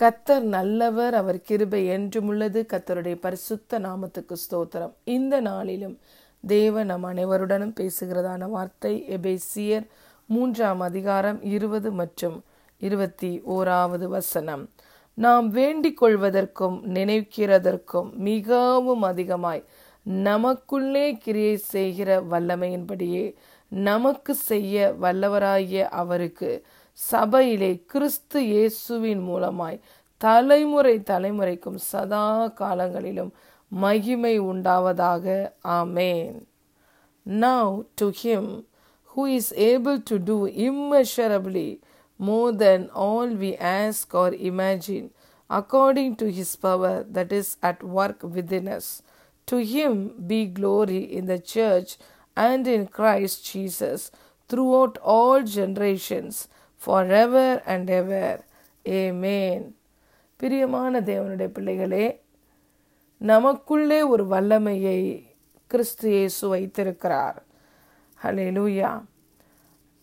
கத்தர் நல்லவர் அவர் கிருபை என்றும் உள்ளது. கத்தருடைய பரிசுத்த நாமத்துக்கு ஸ்தோத்திரம். இந்த நாளிலும் தேவ நம் அனைவருடனும் பேசுகிறதான வார்த்தை எபேசியர் மூன்றாம் அதிகாரம் இருபது மற்றும் இருபத்தி ஓராவது வசனம். நாம் வேண்டிக் கொள்வதற்கும் நினைக்கிறதற்கும் மிகவும் அதிகமாய் நமக்குள்ளே கிரியை செய்கிற வல்லமையின்படியே நமக்கு செய்ய வல்லவராகிய அவருக்கு சபையிலே கிறிஸ்து இயேசுவின் மூலமாய் தலைமுறை தலைமுறைக்கும் சதா காலங்களிலும் மகிமை உண்டாவதாக ஆமேன் now to him who is able to do immeasurably more than all we ask or imagine, according to his power that is at work within us. To him be glory in the church and in Christ Jesus throughout all generations, forever and ever amen பிரியமான தேவனுடைய பிள்ளைகளே நமக்குள்ளே ஒரு வல்லமையை கிறிஸ்து இயேசு வைத்திருக்கிறார். ஹலேலூயா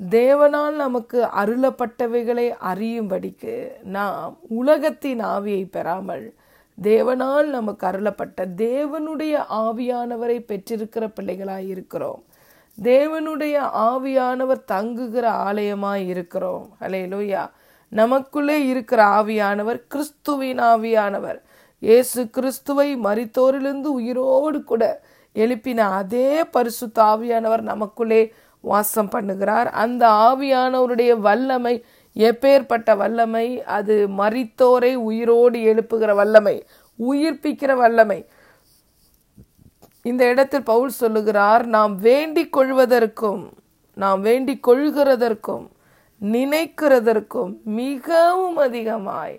தேவனால் நமக்கு அருளப்பட்டவைகளை அறியும்படிக்கு நாம் உலகத்தின் ஆவியை பெறாமல் தேவனால் நமக்கு அருளப்பட்ட தேவனுடைய ஆவியானவரை பெற்றிருக்கிற பிள்ளைகளாய் இருக்கிறோம். தேவனுடைய ஆவியானவர் தங்குகிற ஆலயமாய் இருக்கிறோம். ஹலேலூயா நமக்குள்ளே இருக்கிற ஆவியானவர் கிறிஸ்துவின் ஆவியானவர். இயேசு கிறிஸ்துவை மறித்தோரிலிருந்து உயிரோடு கூட எழுப்பின அதே பரிசுத்த ஆவியானவர் நமக்குள்ளே வாசம் பண்ணுகிறார். அந்த ஆவியானவருடைய வல்லமை எப்பேற்பட்ட வல்லமை? அது மரித்தோரை உயிரோடு எழுப்புகிற வல்லமை உயிர்ப்பிக்கிற வல்லமை. இந்த இடத்தில் பவுல் சொல்லுகிறார் நாம் வேண்டிக் கொள்வதற்கும் நாம் வேண்டிக் கொள்கிறதற்கும் நினைக்கிறதற்கும் மிகவும் அதிகமாய்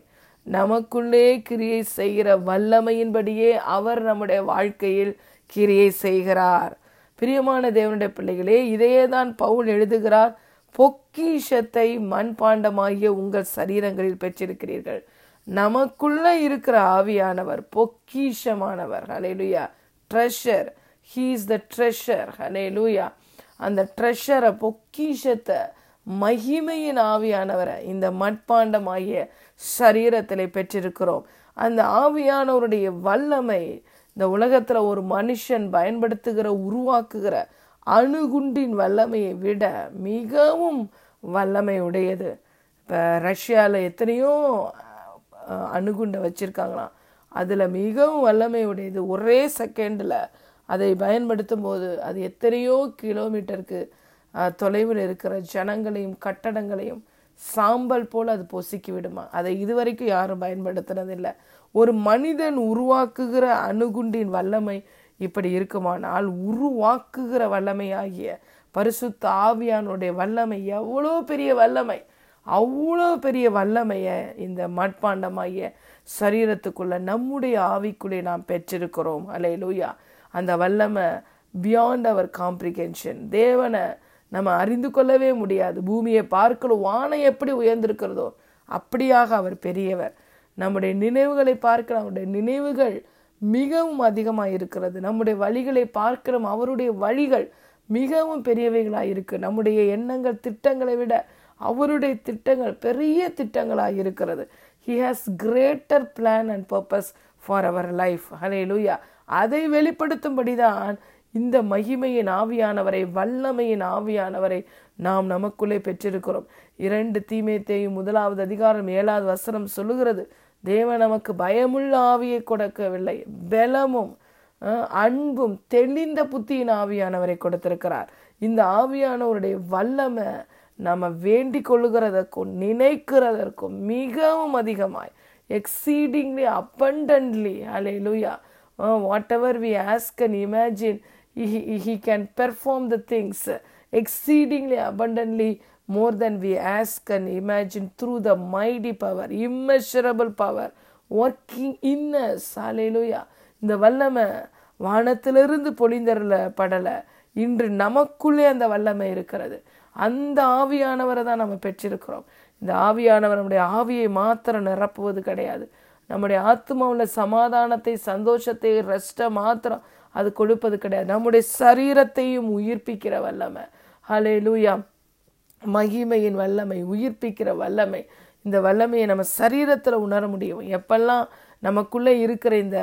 நமக்குள்ளே கிரியை செய்கிற வல்லமையின்படியே அவர் நம்முடைய வாழ்க்கையில் கிரியை செய்கிறார். பிரியமான தேவனுடைய பிள்ளைகளே இதையே தான் பவுல் எழுதுகிறார் பொக்கிஷத்தை மண்பாண்டமாகிய உங்கள் சரீரங்களில் பெற்றிருக்கிறீர்கள். நமக்குள்ள இருக்கிற ஆவியானவர் பொக்கிஷமானவர். Hallelujah treasure he is the treasure hallelujah அந்த ட்ரெஷரை பொக்கிஷத்தை மகிமையின் ஆவியானவரை இந்த மட்பாண்டமாகிய சரீரத்தில் பெற்றிருக்கிறோம். அந்த ஆவியானவருடைய வல்லமை இந்த உலகத்தில் ஒரு மனுஷன் பயன்படுத்துகிற உருவாக்குகிற அணுகுண்டின் வல்லமையை விட மிகவும் வல்லமை உடையது இப்போ ரஷ்யாவில் எத்தனையோ அணுகுண்டை வச்சுருக்காங்களாம். அதில் மிகவும் வல்லமை உடையது ஒரே செகண்டில் அதை பயன்படுத்தும் போது அது எத்தனையோ கிலோமீட்டருக்கு தொலைவில் இருக்கிற ஜனங்களையும் கட்டடங்களையும் சாம்பல் போல் அது பொசுக்கி விடுமா? அதை இதுவரைக்கும் யாரும் பயன்படுத்தினதில்லை. ஒரு மனிதன் உருவாக்குகிற அணுகுண்டின் வல்லமை இப்படி இருக்குமானால் உருவாக்குகிற வல்லமையாகிய பரிசுத்த ஆவியானுடைய வல்லமை எவ்வளோ பெரிய வல்லமை? அவ்வளோ பெரிய வல்லமையை இந்த மட்பாண்டமாகிய சரீரத்துக்குள்ள நம்முடைய ஆவிக்குள்ளே நாம் பெற்றிருக்கிறோம். அலை லூயா அந்த வல்லமை பியாண்ட் அவர் காம்ப்ரிகென்ஷன் தேவனை நம்ம அறிந்து கொள்ளவே முடியாது. பூமியை பார்க்கலும் வானம் எப்படி உயர்ந்திருக்கிறதோ அப்படியாக அவர் பெரியவர். நம்முடைய நினைவுகளை பார்க்கிற அவருடைய நினைவுகள் மிகவும் அதிகமாக இருக்கிறது. நம்முடைய வழிகளை பார்க்கிறோம். அவருடைய வழிகள் மிகவும் பெரியவைகளாக இருக்கு. நம்முடைய எண்ணங்கள் திட்டங்களை விட அவருடைய திட்டங்கள் பெரிய திட்டங்களாக இருக்கிறது. He has greater plan and purpose for our life hallelujah அதை வெளிப்படுத்தும்படி தான் இந்த மகிமையின் ஆவியானவரை வல்லமையின் ஆவியானவரை நாம் நமக்குள்ளே பெற்றிருக்கிறோம். இரண்டு தீமைத்தையும் முதலாவது அதிகாரம் ஏழாவது வசனம் சொல்லுகிறது தேவன் நமக்கு பயமுள்ள ஆவியை கொடுக்கவில்லை பலமும் அன்பும் தெளிந்த புத்தியின் ஆவியானவரை கொடுத்திருக்கிறார். இந்த ஆவியானவருடைய வல்லமை நம்ம வேண்டிக் கொள்ளுகிறதற்கும் நினைக்கிறதற்கும் மிகவும் அதிகமாய் exceedingly abundantly hallelujah whatever we ask and imagine he can perform the things exceedingly abundantly more than we ask and imagine through the mighty power immeasurable power working in us hallelujah இந்த வல்லமை வானத்திலிருந்து பொழிந்தரில் படலை இன்று நமக்குள்ளே அந்த வல்லமை இருக்கிறது அந்த ஆவியானவரை தான் நம்ம பெற்றிருக்கிறோம். இந்த ஆவியானவர் நம்முடைய ஆவியை மாத்திரம் நிரப்புவது கிடையாது. நம்முடைய ஆத்மாவில் சமாதானத்தை சந்தோஷத்தை ரெஸ்ட்டை மாத்திரம் அது கொடுப்பது கிடையாது. நம்முடைய சரீரத்தையும் உயிர்ப்பிக்கிற வல்லமை. ஹலே லூயா மகிமையின் வல்லமை உயிர்ப்பிக்கிற வல்லமை. இந்த வல்லமையை நம்ம சரீரத்தில் உணர முடியும். எப்பெல்லாம் நமக்குள்ளே இருக்கிற இந்த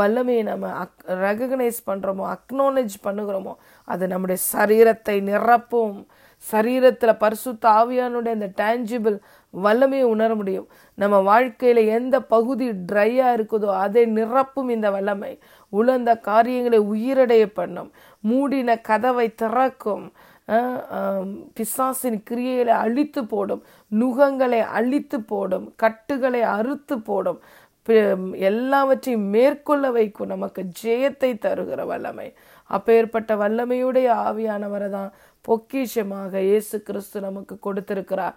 வல்லமையை நம்ம அக் ரெகக்னைஸ் பண்ணுறோமோ அக்னாலேஜ் பண்ணுகிறோமோ அது நம்முடைய சரீரத்தை நிரப்பும். சரீரத்தில் பரிசுத்த ஆவியானுடைய அந்த டேஞ்சிபிள் வல்லமையை உணர முடியும். நம்ம வாழ்க்கையில் எந்த பகுதி ட்ரையாக இருக்குதோ அதை நிரப்பும் இந்த வல்லமை. உழந்த காரியங்களை உயிரடைய பண்ணும். மூடின கதவை திறக்கும். பிசாசின் கிரியைகளை அழித்து போடும். நுகங்களை அழித்து போடும். கட்டுகளை அறுத்து போடும். எல்லாவற்றையும் மேற்கொள்ள வைக்கும். நமக்கு ஜெயத்தை தருகிற வல்லமை. அப்பேற்பட்ட வல்லமையுடைய ஆவியானவரை தான் பொக்கிஷமாக இயேசு கிறிஸ்து நமக்கு கொடுத்திருக்கிறார்.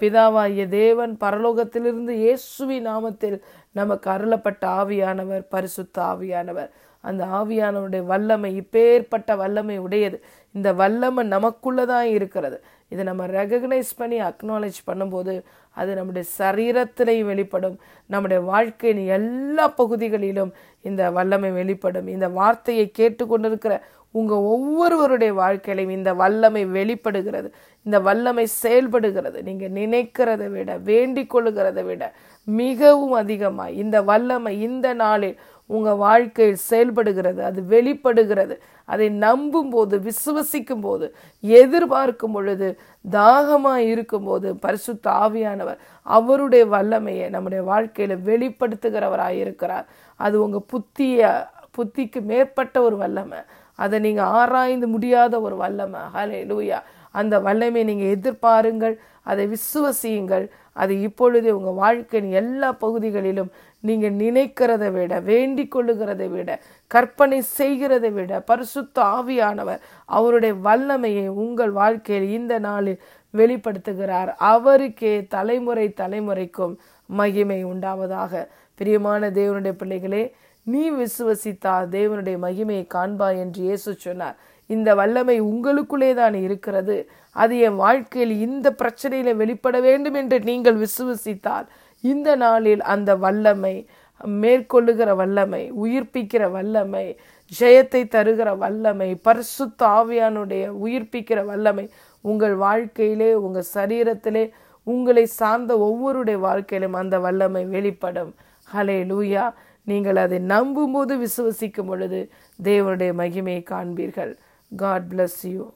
பிதாவாகிய தேவன் பரலோகத்திலிருந்து இயேசுவி நாமத்தில் நமக்கு அருளப்பட்ட ஆவியானவர் பரிசுத்த ஆவியானவர். அந்த ஆவியானவருடைய வல்லமை இப்பேற்பட்ட வல்லமை உடையது. இந்த வல்லமை நமக்குள்ளதான் இருக்கிறது. இதை நம்ம ரெகக்னைஸ் பண்ணி அக்னாலேஜ் பண்ணும்போது அது நம்முடைய சரீரத்திலையும் வெளிப்படும். நம்முடைய வாழ்க்கையின் எல்லா பகுதிகளிலும் இந்த வல்லமை வெளிப்படும். இந்த வார்த்தையை கேட்டுக்கொண்டிருக்கிற உங்கள் ஒவ்வொருவருடைய வாழ்க்கையிலையும் இந்த வல்லமை வெளிப்படுகிறது. இந்த வல்லமை செயல்படுகிறது. நீங்கள் நினைக்கிறதை விட வேண்டிக் கொள்ளுகிறதை விட மிகவும் அதிகமாக இந்த வல்லமை இந்த நாளில் உங்கள் வாழ்க்கையில் செயல்படுகிறது அது வெளிப்படுகிறது. அதை நம்பும் போது விசுவசிக்கும் போது எதிர்பார்க்கும் பொழுது தாகமாக இருக்கும்போது பரிசுத்த ஆவியானவர் அவருடைய வல்லமையை நம்முடைய வாழ்க்கையில் வெளிப்படுத்துகிறவராக இருக்கிறார். அது உங்கள் புத்திய புத்திக்கு மேற்பட்ட ஒரு வல்லமை. அதை நீங்கள் ஆராய்ந்து முடியாத ஒரு வல்லமை. ஹலே லூயா அந்த வல்லமை நீங்கள் எதிர்பாருங்கள் அதை விசுவசியுங்கள். அது இப்பொழுதே உங்கள் வாழ்க்கையின் எல்லா பகுதிகளிலும் நீங்கள் நினைக்கிறதை விட வேண்டிக் கொள்ளுகிறதை விட கற்பனை செய்கிறதை விட பரிசுத்த ஆவியானவர் அவருடைய வல்லமையை உங்கள் வாழ்க்கையில் இந்த நாளில் வெளிப்படுத்துகிறார். அவருக்கே தலைமுறை தலைமுறைக்கும் மகிமை உண்டாவதாக. பிரியமான தேவனுடைய பிள்ளைகளே நீ விசுவசித்தா தேவனுடைய மகிமையை காண்பா என்று இயேசு சொன்னார். இந்த வல்லமை உங்களுக்குள்ளே தான் இருக்கிறது. அது என் வாழ்க்கையில் இந்த பிரச்சனையில வெளிப்பட வேண்டும் என்று நீங்கள் விசுவசித்தால் இந்த நாளில் அந்த வல்லமை மேற்கொள்ளுகிற வல்லமை உயிர்ப்பிக்கிற வல்லமை ஜெயத்தை தருகிற வல்லமை பரிசுத்த ஆவியானுடைய உயிர்ப்பிக்கிற வல்லமை உங்கள் வாழ்க்கையிலே உங்கள் சரீரத்திலே உங்களை சார்ந்த ஒவ்வொருடைய வாழ்க்கையிலும் அந்த வல்லமை வெளிப்படும். ஹலே லூயா நீங்கள் அதை நம்பும்போது விசுவசிக்கும் பொழுது தேவனுடைய மகிமையை காண்பீர்கள். God bless you.